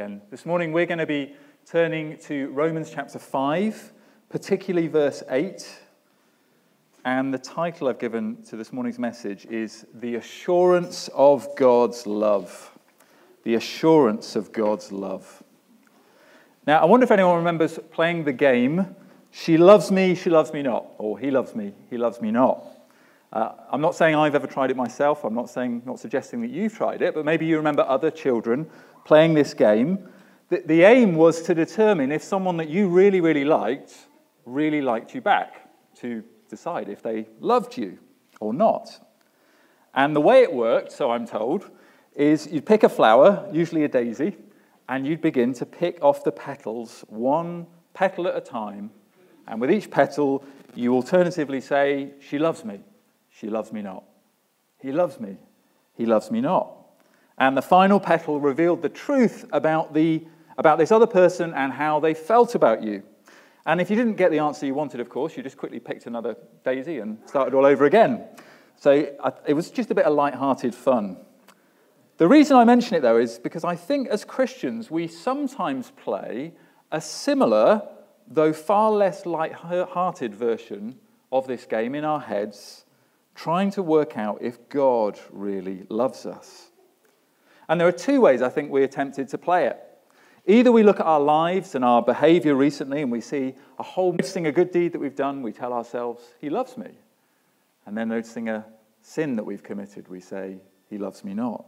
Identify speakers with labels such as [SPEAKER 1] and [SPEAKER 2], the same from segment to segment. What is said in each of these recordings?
[SPEAKER 1] again. This morning we're going to be turning to Romans chapter 5, particularly verse 8. And the title I've given to this morning's message is The Assurance of God's Love. The Assurance of God's Love. Now, I wonder if anyone remembers playing the game She Loves Me, She Loves Me Not, or He Loves Me, He Loves Me Not. Uh, I'm not saying I've ever tried it myself. I'm not saying, not suggesting that you've tried it, but maybe you remember other children playing this game. The, the aim was to determine if someone that you really, really liked really liked you back, to decide if they loved you or not. And the way it worked, so I'm told, is you'd pick a flower, usually a daisy, and you'd begin to pick off the petals one petal at a time. And with each petal, you alternatively say, She loves me she loves me not. He loves me. He loves me not. And the final petal revealed the truth about, the, about this other person and how they felt about you. And if you didn't get the answer you wanted, of course, you just quickly picked another daisy and started all over again. So it was just a bit of light-hearted fun. The reason I mention it, though, is because I think as Christians, we sometimes play a similar, though far less light-hearted version of this game in our heads trying to work out if God really loves us. And there are two ways I think we're tempted to play it. Either we look at our lives and our behavior recently and we see a whole noticing a good deed that we've done, we tell ourselves, He loves me. And then noticing a sin that we've committed, we say, He loves me not.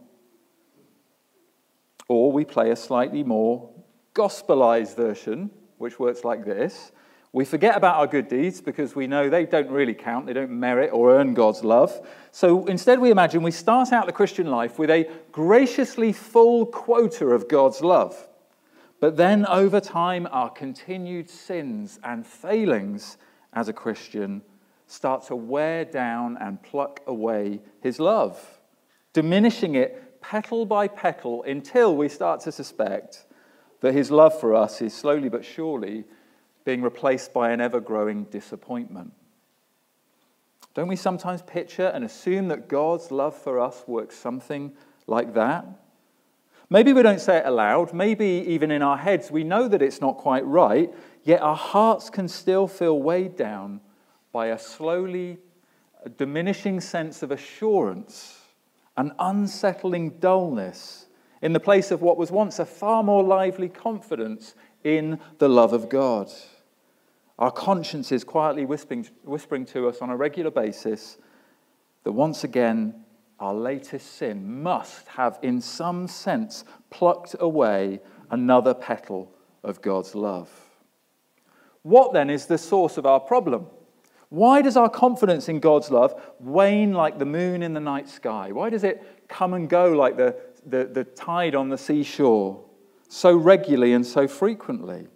[SPEAKER 1] Or we play a slightly more gospelized version, which works like this we forget about our good deeds because we know they don't really count, they don't merit or earn God's love. So instead, we imagine we start out the Christian life with a graciously full quota of God's love. But then, over time, our continued sins and failings as a Christian start to wear down and pluck away his love, diminishing it petal by petal until we start to suspect that his love for us is slowly but surely being replaced by an ever growing disappointment. Don't we sometimes picture and assume that God's love for us works something like that? Maybe we don't say it aloud, maybe even in our heads we know that it's not quite right, yet our hearts can still feel weighed down by a slowly diminishing sense of assurance, an unsettling dullness in the place of what was once a far more lively confidence in the love of God. Our conscience is quietly whispering, whispering to us on a regular basis that once again, our latest sin must have, in some sense, plucked away another petal of God's love. What then is the source of our problem? Why does our confidence in God's love wane like the moon in the night sky? Why does it come and go like the, the, the tide on the seashore so regularly and so frequently?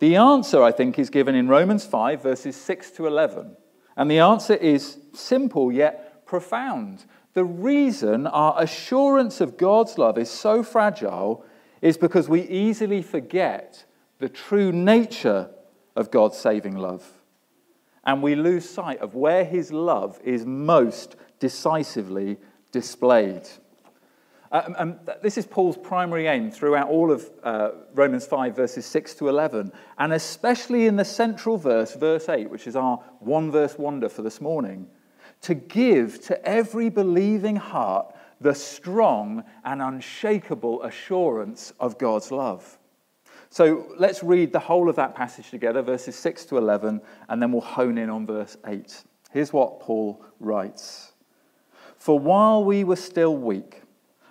[SPEAKER 1] The answer, I think, is given in Romans 5, verses 6 to 11. And the answer is simple yet profound. The reason our assurance of God's love is so fragile is because we easily forget the true nature of God's saving love. And we lose sight of where his love is most decisively displayed. Um, and this is Paul's primary aim throughout all of uh, Romans 5, verses 6 to 11, and especially in the central verse, verse 8, which is our one verse wonder for this morning, to give to every believing heart the strong and unshakable assurance of God's love. So let's read the whole of that passage together, verses 6 to 11, and then we'll hone in on verse 8. Here's what Paul writes For while we were still weak,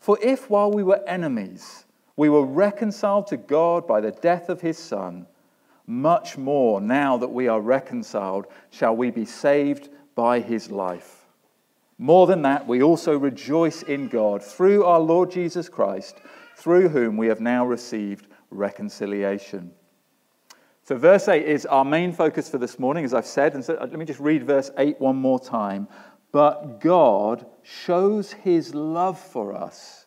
[SPEAKER 1] For if while we were enemies, we were reconciled to God by the death of his Son, much more now that we are reconciled shall we be saved by his life. More than that, we also rejoice in God through our Lord Jesus Christ, through whom we have now received reconciliation. So, verse 8 is our main focus for this morning, as I've said. And so, uh, let me just read verse 8 one more time. But God shows his love for us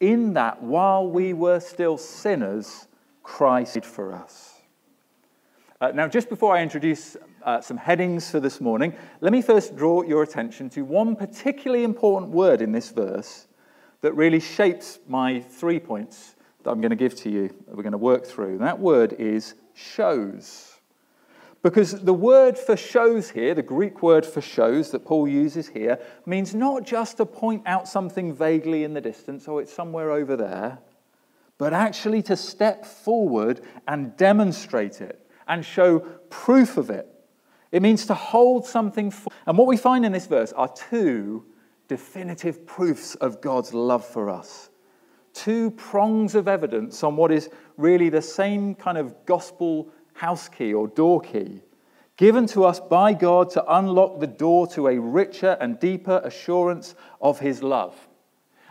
[SPEAKER 1] in that while we were still sinners, Christ died for us. Uh, now, just before I introduce uh, some headings for this morning, let me first draw your attention to one particularly important word in this verse that really shapes my three points that I'm going to give to you, that we're going to work through. And that word is shows. Because the word for shows here, the Greek word for shows that Paul uses here, means not just to point out something vaguely in the distance, oh, it's somewhere over there, but actually to step forward and demonstrate it and show proof of it. It means to hold something. For- and what we find in this verse are two definitive proofs of God's love for us. Two prongs of evidence on what is really the same kind of gospel house key or door key, given to us by God to unlock the door to a richer and deeper assurance of His love.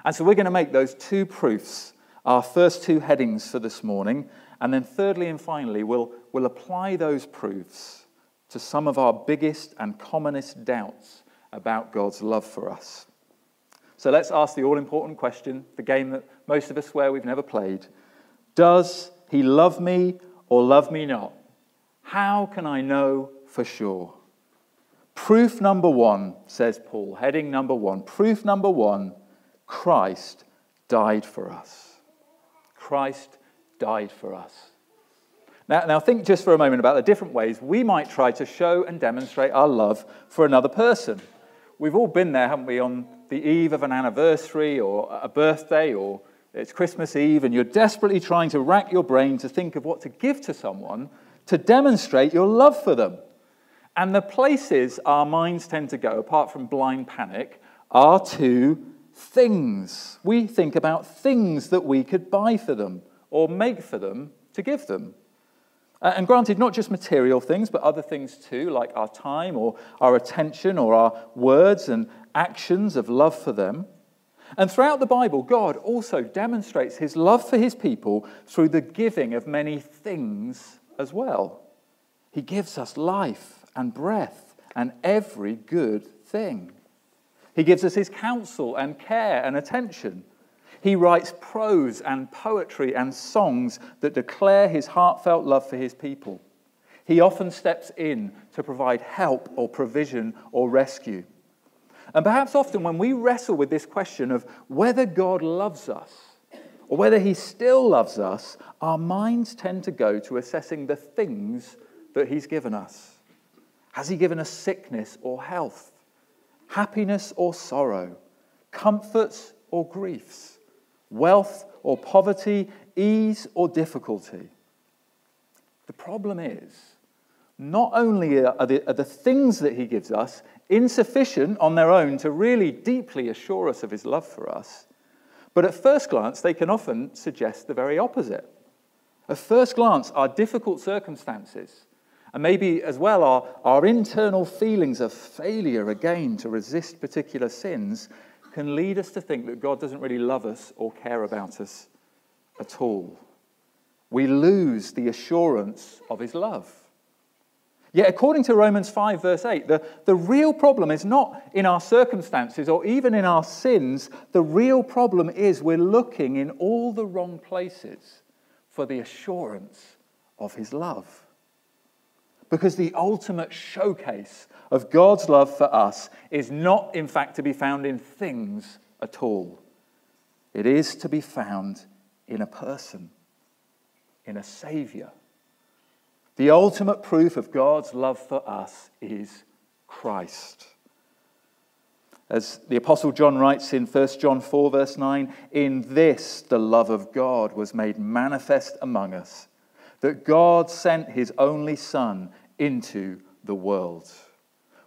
[SPEAKER 1] And so we're going to make those two proofs our first two headings for this morning. And then, thirdly and finally, we'll, we'll apply those proofs to some of our biggest and commonest doubts about God's love for us. So let's ask the all important question, the game that most of us swear we've never played Does He love me or love me not? How can I know for sure? Proof number one, says Paul, heading number one. Proof number one Christ died for us. Christ died for us. Now, now, think just for a moment about the different ways we might try to show and demonstrate our love for another person. We've all been there, haven't we, on the eve of an anniversary or a birthday or it's Christmas Eve, and you're desperately trying to rack your brain to think of what to give to someone to demonstrate your love for them. And the places our minds tend to go, apart from blind panic, are to things. We think about things that we could buy for them or make for them to give them. Uh, and granted, not just material things, but other things too, like our time or our attention or our words and actions of love for them. And throughout the Bible, God also demonstrates his love for his people through the giving of many things as well. He gives us life and breath and every good thing. He gives us his counsel and care and attention. He writes prose and poetry and songs that declare his heartfelt love for his people. He often steps in to provide help or provision or rescue. And perhaps often when we wrestle with this question of whether God loves us or whether he still loves us, our minds tend to go to assessing the things that he's given us. Has he given us sickness or health, happiness or sorrow, comforts or griefs, wealth or poverty, ease or difficulty? The problem is, not only are the, are the things that he gives us insufficient on their own to really deeply assure us of his love for us, but at first glance, they can often suggest the very opposite. At first glance, our difficult circumstances, and maybe as well our, our internal feelings of failure again to resist particular sins, can lead us to think that God doesn't really love us or care about us at all. We lose the assurance of his love. Yet, according to Romans 5, verse 8, the, the real problem is not in our circumstances or even in our sins. The real problem is we're looking in all the wrong places for the assurance of his love. Because the ultimate showcase of God's love for us is not, in fact, to be found in things at all. It is to be found in a person, in a Savior the ultimate proof of God's love for us is Christ. As the Apostle John writes in 1 John 4, verse 9, in this the love of God was made manifest among us, that God sent his only Son into the world.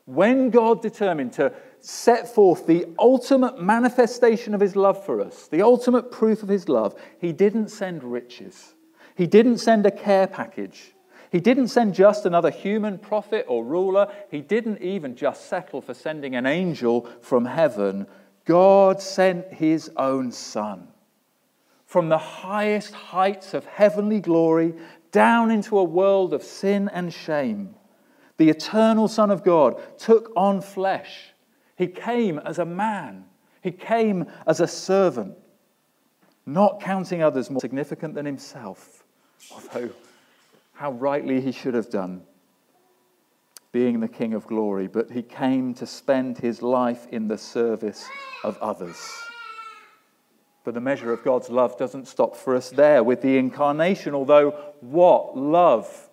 [SPEAKER 1] When God determined to set forth the ultimate manifestation of his love for us, the ultimate proof of his love, he didn't send riches. He didn't send a care package. He didn't send just another human prophet or ruler. He didn't even just settle for sending an angel from heaven. God sent his own son from the highest heights of heavenly glory down into a world of sin and shame. The eternal Son of God took on flesh. He came as a man, he came as a servant, not counting others more significant than himself, although how rightly he should have done, being the King of glory. But he came to spend his life in the service of others. But the measure of God's love doesn't stop for us there with the incarnation, although what love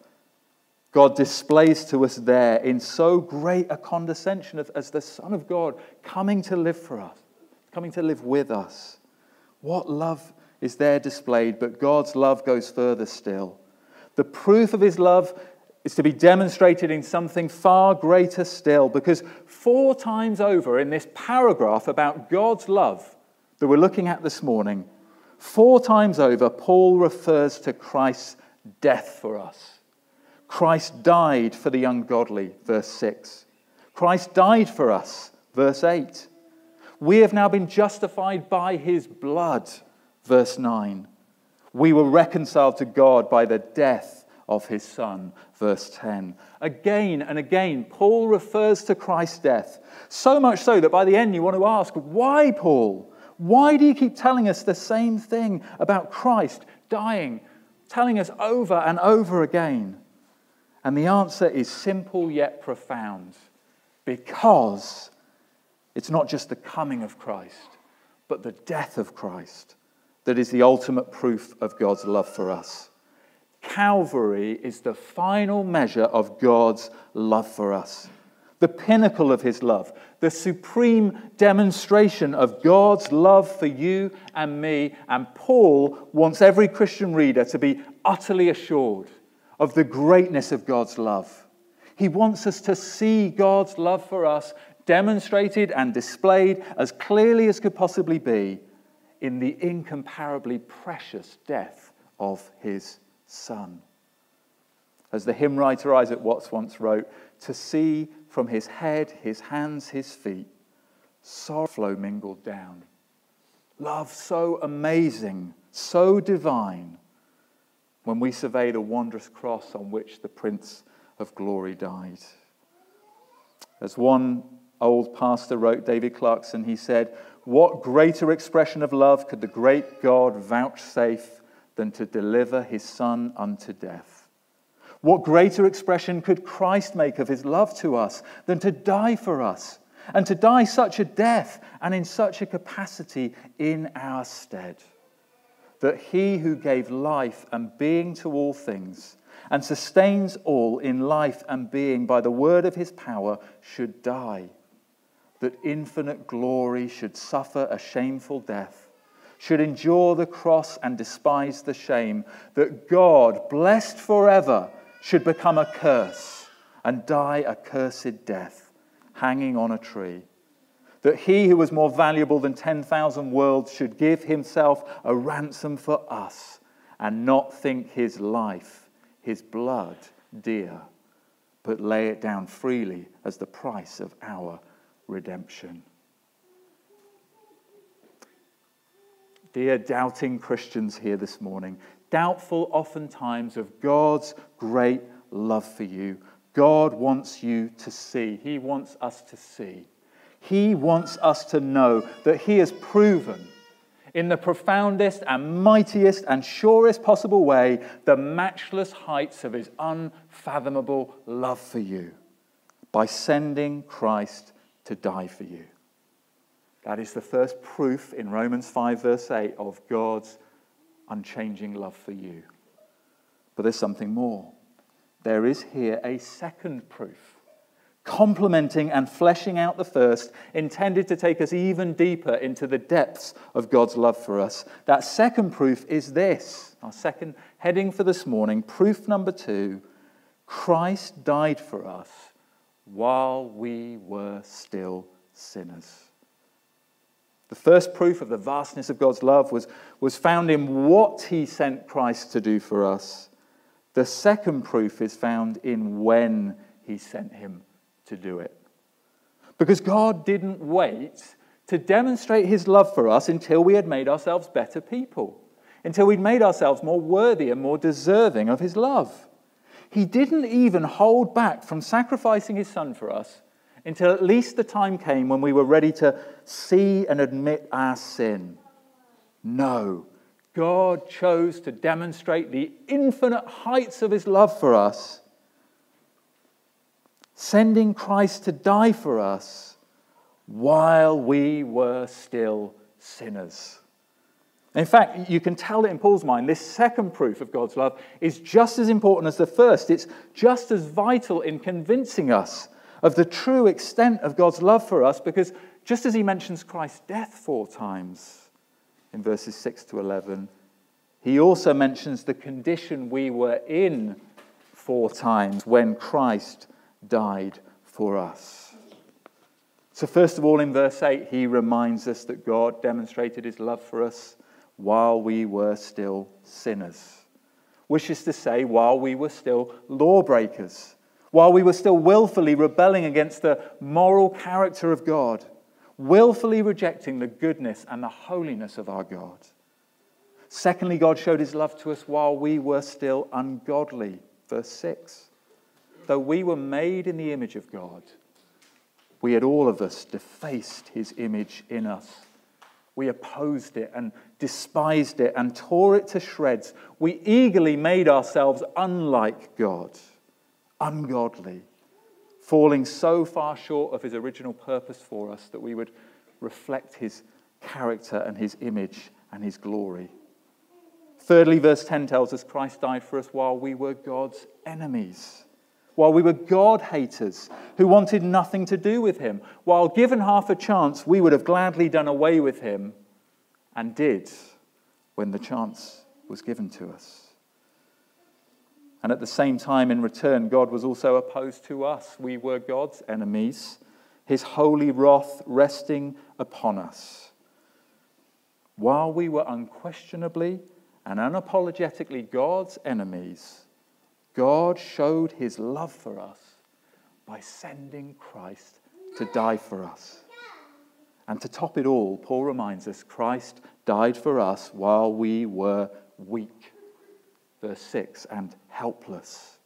[SPEAKER 1] God displays to us there in so great a condescension as the Son of God coming to live for us, coming to live with us. What love is there displayed, but God's love goes further still. The proof of his love is to be demonstrated in something far greater still, because four times over in this paragraph about God's love, that we're looking at this morning, four times over, Paul refers to Christ's death for us. Christ died for the ungodly, verse 6. Christ died for us, verse 8. We have now been justified by his blood, verse 9. We were reconciled to God by the death of his Son, verse 10. Again and again, Paul refers to Christ's death, so much so that by the end you want to ask, why, Paul? Why do you keep telling us the same thing about Christ dying, telling us over and over again? And the answer is simple yet profound because it's not just the coming of Christ, but the death of Christ that is the ultimate proof of God's love for us. Calvary is the final measure of God's love for us the pinnacle of his love, the supreme demonstration of God's love for you and me. And Paul wants every Christian reader to be utterly assured of the greatness of God's love. He wants us to see God's love for us demonstrated and displayed as clearly as could possibly be in the incomparably precious death of his Son. As the hymn writer Isaac Watts once wrote, to see from his head, his hands, his feet, sorrow flow mingled down. Love so amazing, so divine, when we survey the wondrous cross on which the Prince of Glory died. As one old pastor wrote, David Clarkson, he said, What greater expression of love could the great God vouchsafe than to deliver his Son unto death? What greater expression could Christ make of his love to us than to die for us, and to die such a death and in such a capacity in our stead? That he who gave life and being to all things, and sustains all in life and being by the word of his power, should die. That infinite glory should suffer a shameful death should endure the cross and despise the shame, that God, blessed forever, should become a curse and die a cursed death, hanging on a tree. That he who was more valuable than 10,000 worlds should give himself a ransom for us and not think his life, his blood, dear, but lay it down freely as the price of our redemption. Dear doubting Christians here this morning, doubtful oftentimes of God's great love for you. God wants you to see. He wants us to see. He wants us to know that He has proven in the profoundest and mightiest and surest possible way the matchless heights of His unfathomable love for you by sending Christ to die for you. That is the first proof in Romans 5, verse 8, of God's unchanging love for you. But there's something more. There is here a second proof, complementing and fleshing out the first, intended to take us even deeper into the depths of God's love for us. That second proof is this our second heading for this morning, proof number two Christ died for us while we were still sinners. The first proof of the vastness of God's love was, was found in what he sent Christ to do for us. The second proof is found in when he sent him to do it. Because God didn't wait to demonstrate his love for us until we had made ourselves better people. until we'd made ourselves more worthy and more deserving of his love. He didn't even hold back from sacrificing his son for us until at least the time came when we were ready to see and admit our sin. No, God chose to demonstrate the infinite heights of his love for us, sending Christ to die for us while we were still sinners. In fact, you can tell it in Paul's mind, this second proof of God's love is just as important as the first. It's just as vital in convincing us of the true extent of God's love for us because just as he mentions Christ's death four times in verses 6 to 11, he also mentions the condition we were in four times when Christ died for us. So, first of all, in verse 8, he reminds us that God demonstrated his love for us while we were still sinners. Which is to say, while we were still lawbreakers, while we were still willfully rebelling against the moral character of God, willfully rejecting the goodness and the holiness of our God. Secondly, God showed his love to us while we were still ungodly. Verse 6. Though we were made in the image of God, we had all of us defaced his image in us. We opposed it and despised it and tore it to shreds. We eagerly made ourselves unlike God, ungodly, falling so far short of his original purpose for us that we would reflect his character and his image and his glory. Thirdly, verse 10 tells us Christ died for us while we were God's enemies, while we were God haters who wanted nothing to do with him. While given half a chance, we would have gladly done away with him and did when the chance was given to us. And at the same time, in return, God was also opposed to us. We were God's enemies, his holy wrath resting upon us. While we were unquestionably and unapologetically God's enemies, God showed his love for us by sending Christ to die for us. And to top it all, Paul reminds us Christ died for us while we were weak. Verse 6 and helpless.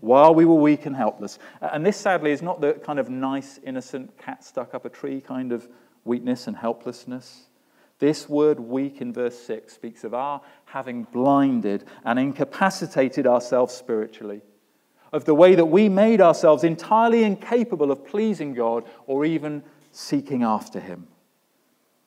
[SPEAKER 1] While we were weak and helpless. And this, sadly, is not the kind of nice, innocent cat stuck up a tree kind of weakness and helplessness. This word weak in verse 6 speaks of our having blinded and incapacitated ourselves spiritually, of the way that we made ourselves entirely incapable of pleasing God or even seeking after Him.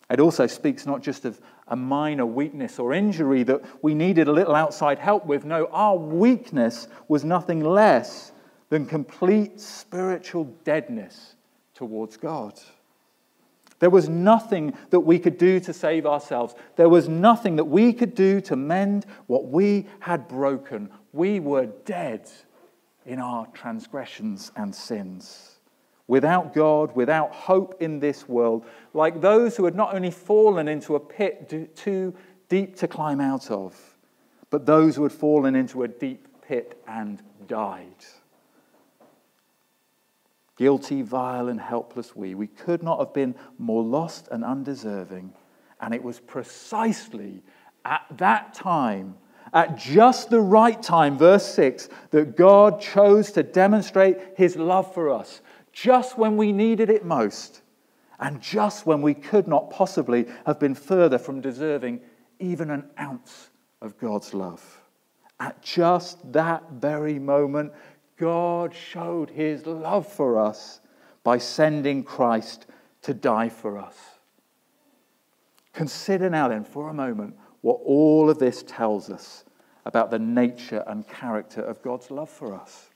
[SPEAKER 1] It also speaks not just of a minor weakness or injury that we needed a little outside help with. No, our weakness was nothing less than complete spiritual deadness towards God. There was nothing that we could do to save ourselves. There was nothing that we could do to mend what we had broken. We were dead in our transgressions and sins. Without God, without hope in this world, like those who had not only fallen into a pit too deep to climb out of, but those who had fallen into a deep pit and died. Guilty, vile, and helpless we. We could not have been more lost and undeserving. And it was precisely at that time, at just the right time, verse 6, that God chose to demonstrate his love for us, just when we needed it most, and just when we could not possibly have been further from deserving even an ounce of God's love. At just that very moment, God showed his love for us by sending Christ to die for us. Consider now, then, for a moment, what all of this tells us about the nature and character of God's love for us.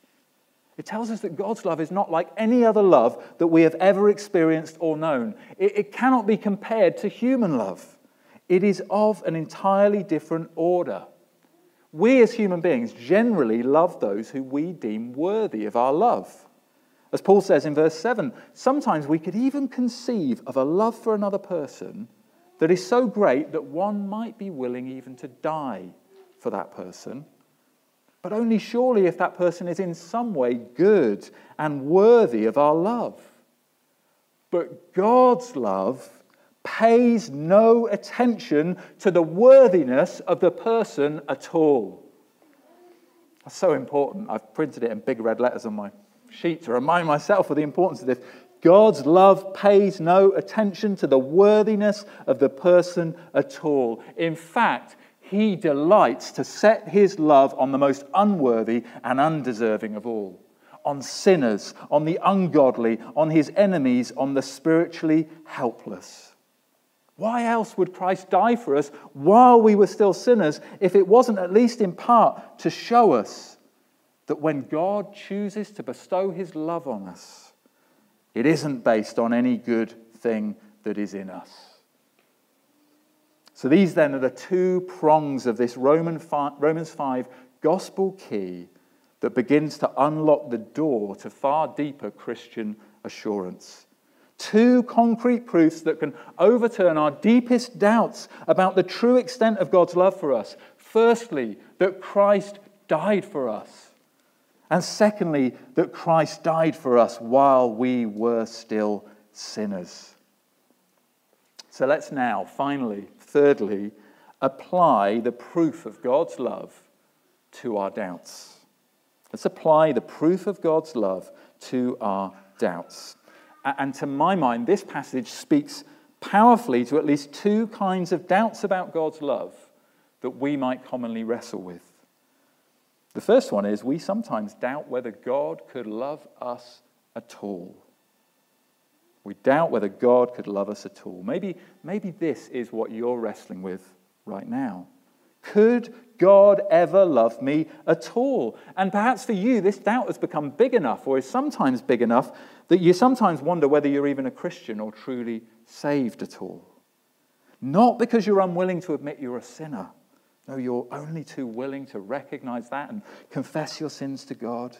[SPEAKER 1] It tells us that God's love is not like any other love that we have ever experienced or known. It, it, cannot be compared to human love. It is of an entirely different order. We as human beings generally love those who we deem worthy of our love. As Paul says in verse 7, sometimes we could even conceive of a love for another person that is so great that one might be willing even to die for that person, but only surely if that person is in some way good and worthy of our love. But God's love pays no attention to the worthiness of the person at all. That's so important. I've printed it in big red letters on my sheet to remind myself of the importance of this. God's love pays no attention to the worthiness of the person at all. In fact, he delights to set his love on the most unworthy and undeserving of all on sinners, on the ungodly, on his enemies, on the spiritually helpless. Why else would Christ die for us while we were still sinners if it wasn't at least in part to show us that when God chooses to bestow his love on us, it isn't based on any good thing that is in us? So these then are the two prongs of this Romans 5 gospel key that begins to unlock the door to far deeper Christian assurance. Two concrete proofs that can overturn our deepest doubts about the true extent of God's love for us. Firstly, that Christ died for us. And secondly, that Christ died for us while we were still sinners. So let's now, finally, thirdly, apply the proof of God's love to our doubts. Let's apply the proof of God's love to our doubts. And to my mind, this passage speaks powerfully to at least two kinds of doubts about God's love that we might commonly wrestle with. The first one is we sometimes doubt whether God could love us at all. We doubt whether God could love us at all. Maybe, maybe this is what you're wrestling with right now. Could God ever love me at all? And perhaps for you, this doubt has become big enough, or is sometimes big enough, that you sometimes wonder whether you're even a Christian or truly saved at all. Not because you're unwilling to admit you're a sinner. No, you're only too willing to recognize that and confess your sins to God.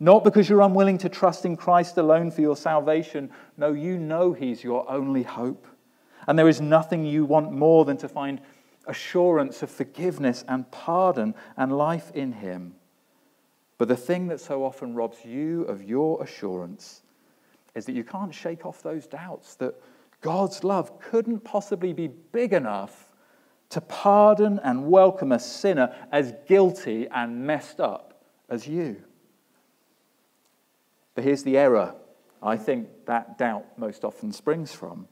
[SPEAKER 1] Not because you're unwilling to trust in Christ alone for your salvation. No, you know He's your only hope. And there is nothing you want more than to find assurance of forgiveness and pardon and life in Him. But the thing that so often robs you of your assurance is that you can't shake off those doubts that God's love couldn't possibly be big enough to pardon and welcome a sinner as guilty and messed up as you. But here's the error I think that doubt most often springs from.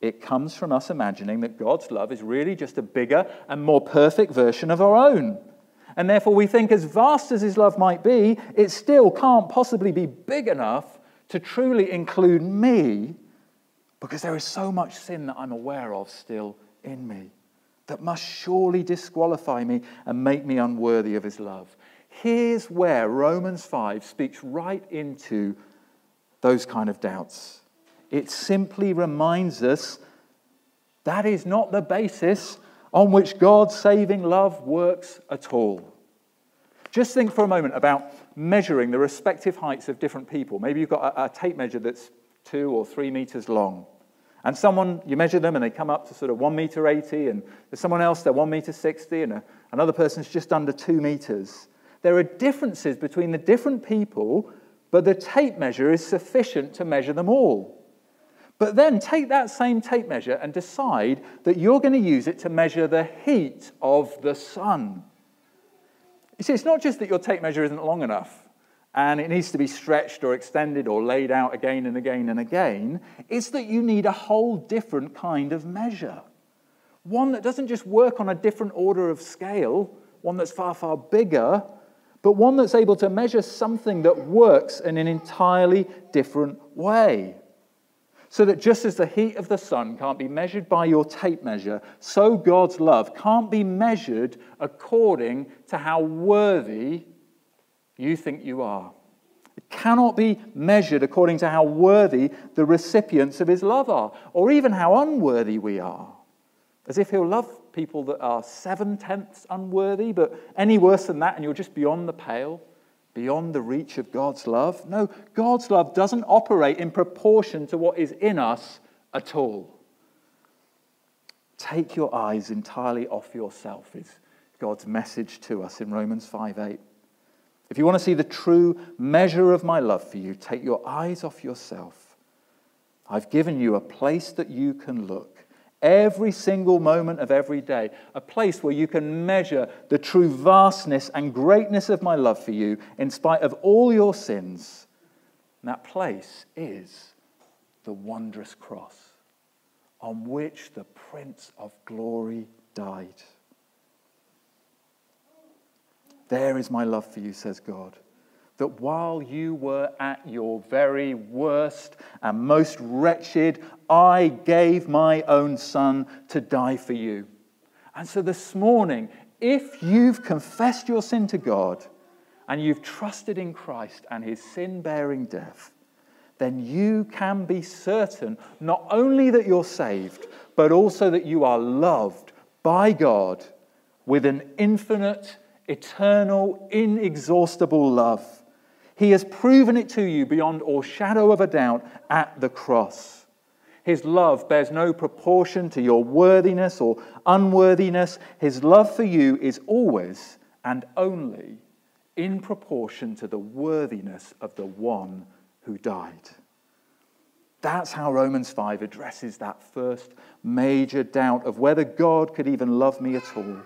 [SPEAKER 1] It comes from us imagining that God's love is really just a bigger and more perfect version of our own. And therefore, we think, as vast as His love might be, it still can't possibly be big enough to truly include me because there is so much sin that I'm aware of still in me that must surely disqualify me and make me unworthy of His love. Here's where Romans 5 speaks right into those kind of doubts. It simply reminds us that is not the basis on which God's saving love works at all. Just think for a moment about measuring the respective heights of different people. Maybe you've got a, a tape measure that's two or three meters long. And someone, you measure them and they come up to sort of 1 meter 80, and there's someone else, they're 1 meter 60, and a, another person's just under 2 meters. There are differences between the different people, but the tape measure is sufficient to measure them all. But then take that same tape measure and decide that you're going to use it to measure the heat of the sun. You see, it's not just that your tape measure isn't long enough and it needs to be stretched or extended or laid out again and again and again. It's that you need a whole different kind of measure. One that doesn't just work on a different order of scale, one that's far, far bigger, but one that's able to measure something that works in an entirely different way. So that just as the heat of the sun can't be measured by your tape measure, so God's love can't be measured according to how worthy you think you are. It cannot be measured according to how worthy the recipients of his love are, or even how unworthy we are. As if he'll love people that are seven tenths unworthy, but any worse than that, and you're just beyond the pale beyond the reach of God's love. No, God's love doesn't operate in proportion to what is in us at all. Take your eyes entirely off yourself, is God's message to us in Romans 5 8. If you want to see the true measure of my love for you, take your eyes off yourself I've given you a place that you can look every single moment of every day, a place where you can measure the true vastness and greatness of my love for you in spite of all your sins. And that place is the wondrous cross on which the Prince of Glory died. There is my love for you, says God that while you were at your very worst and most wretched, I gave my own son to die for you. And so this morning, if you've confessed your sin to God and you've trusted in Christ and his sin bearing death, then you can be certain not only that you're saved, but also that you are loved by God with an infinite, eternal, inexhaustible love. He has proven it to you beyond all shadow of a doubt at the cross. His love bears no proportion to your worthiness or unworthiness. His love for you is always and only in proportion to the worthiness of the one who died. That's how Romans 5 addresses that first major doubt of whether God could even love me at all.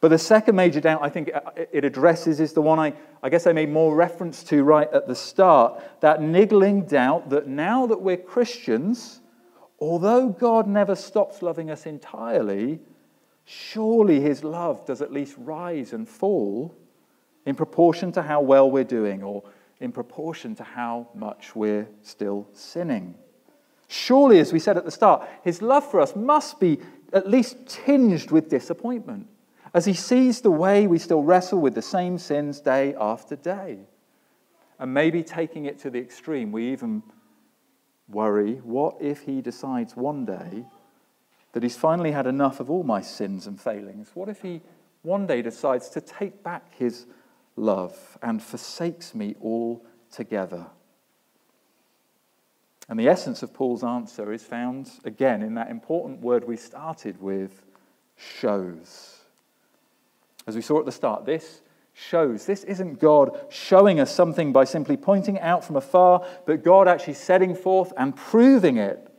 [SPEAKER 1] But the second major doubt I think uh, uh, it addresses is the one I, I guess I made more reference to right at the start that niggling doubt that now that we're Christians, although God never stops loving us entirely, surely his love does at least rise and fall in proportion to how well we're doing or in proportion to how much we're still sinning. Surely, as we said at the start, his love for us must be at least tinged with disappointment as he sees the way we still wrestle with the same sins day after day. And maybe taking it to the extreme, we even worry what if he decides one day that he's finally had enough of all my sins and failings? What if he one day decides to take back his love and forsakes me altogether? And the essence of Paul's answer is found again in that important word we started with shows. As we saw at the start, this shows. This isn't God showing us something by simply pointing out from afar, but God actually setting forth and proving it,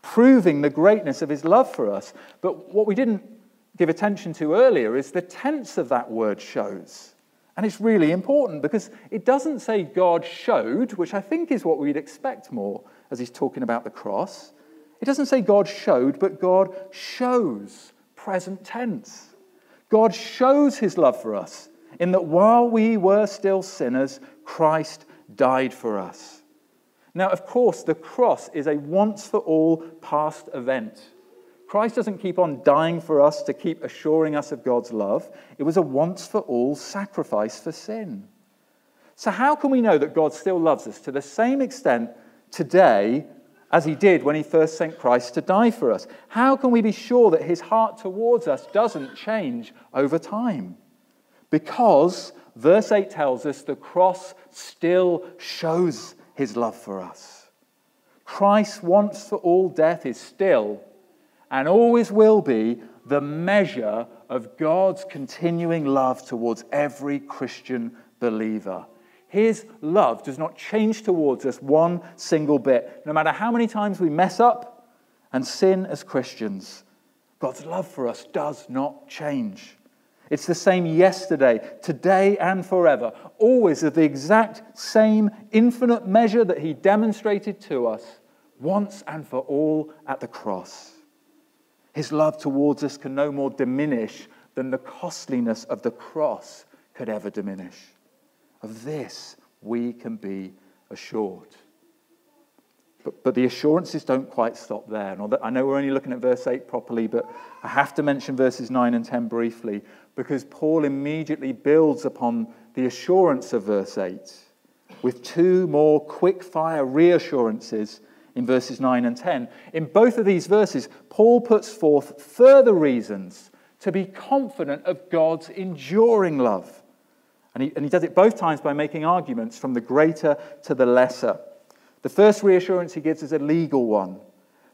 [SPEAKER 1] proving the greatness of his love for us. But what we didn't give attention to earlier is the tense of that word shows. And it's really important because it doesn't say God showed, which I think is what we'd expect more as he's talking about the cross. It doesn't say God showed, but God shows, present tense. God shows his love for us in that while we were still sinners, Christ died for us. Now, of course, the cross is a once for all past event. Christ doesn't keep on dying for us to keep assuring us of God's love. It was a once for all sacrifice for sin. So, how can we know that God still loves us to the same extent today as he did when he first sent Christ to die for us? How can we be sure that his heart towards us doesn't change over time? Because verse 8 tells us the cross still shows his love for us. Christ once for all death is still and always will be the measure of God's continuing love towards every Christian believer. His love does not change towards us one single bit. No matter how many times we mess up and sin as Christians, God's love for us does not change. It's the same yesterday, today, and forever, always of the exact same infinite measure that He demonstrated to us once and for all at the cross. His love towards us can no more diminish than the costliness of the cross could ever diminish. Of this we can be assured. But, but the assurances don't quite stop there. And I know we're only looking at verse 8 properly, but I have to mention verses 9 and 10 briefly because Paul immediately builds upon the assurance of verse 8 with two more quick fire reassurances in verses 9 and 10. In both of these verses, Paul puts forth further reasons to be confident of God's enduring love. And he, and he does it both times by making arguments from the greater to the lesser. The first reassurance he gives is a legal one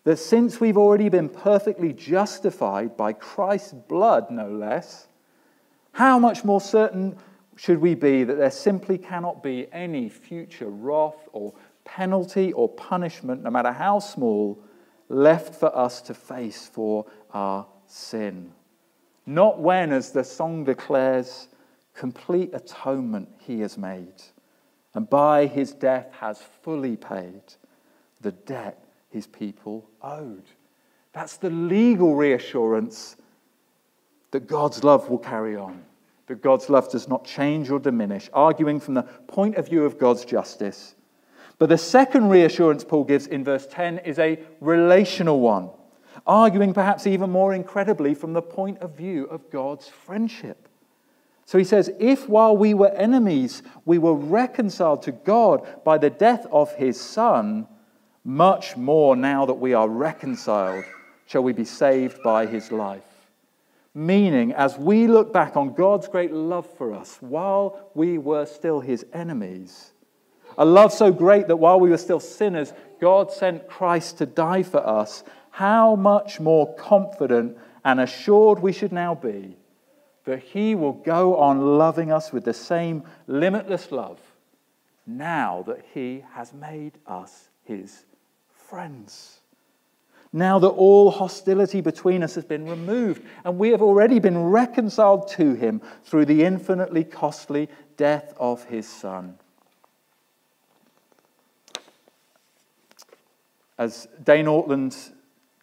[SPEAKER 1] that since we've already been perfectly justified by Christ's blood, no less, how much more certain should we be that there simply cannot be any future wrath or penalty or punishment, no matter how small, left for us to face for our sin. Not when, as the song declares, complete atonement he has made, and by his death has fully paid the debt his people owed. That's the legal reassurance that God's love will carry on, that God's love does not change or diminish, arguing from the point of view of God's justice. But the second reassurance Paul gives in verse 10 is a relational one, arguing perhaps even more incredibly from the point of view of God's friendship. So he says, If while we were enemies, we were reconciled to God by the death of his Son, much more now that we are reconciled, shall we be saved by his life. Meaning, as we look back on God's great love for us while we were still his enemies, a love so great that while we were still sinners, God sent Christ to die for us, how much more confident and assured we should now be that he will go on loving us with the same limitless love now that he has made us his friends. Now that all hostility between us has been removed, and we have already been reconciled to him through the infinitely costly death of his Son. As Dane Ortlund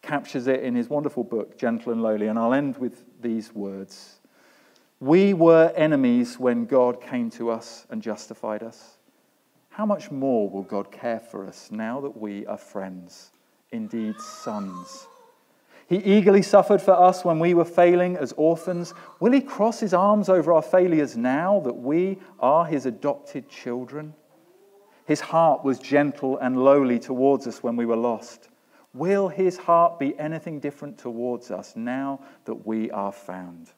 [SPEAKER 1] captures it in his wonderful book, Gentle and Lowly, and I'll end with these words We were enemies when God came to us and justified us how much more will God care for us now that we are friends, indeed sons? He eagerly suffered for us when we were failing as orphans. Will he cross his arms over our failures now that we are his adopted children? His heart was gentle and lowly towards us when we were lost. Will his heart be anything different towards us now that we are found?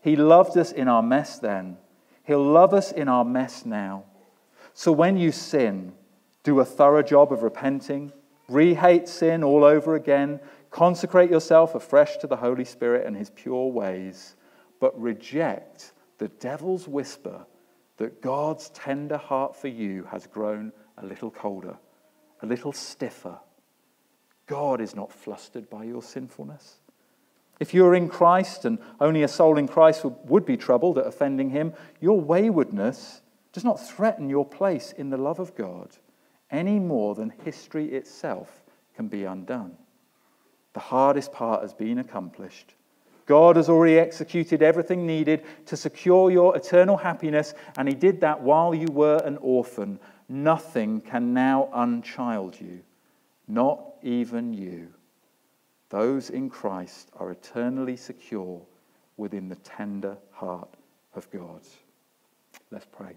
[SPEAKER 1] He loved us in our mess then. He'll love us in our mess now. So when you sin, do a thorough job of repenting, rehate sin all over again, consecrate yourself afresh to the Holy Spirit and his pure ways, but reject the devil's whisper that God's tender heart for you has grown a little colder, a little stiffer. God is not flustered by your sinfulness. If you're in Christ and only a soul in Christ would be troubled at offending him, your waywardness does not threaten your place in the love of God any more than history itself can be undone. The hardest part has been accomplished. God has already executed everything needed to secure your eternal happiness, and He did that while you were an orphan. Nothing can now unchild you, not even you. Those in Christ are eternally secure within the tender heart of God. Let's pray.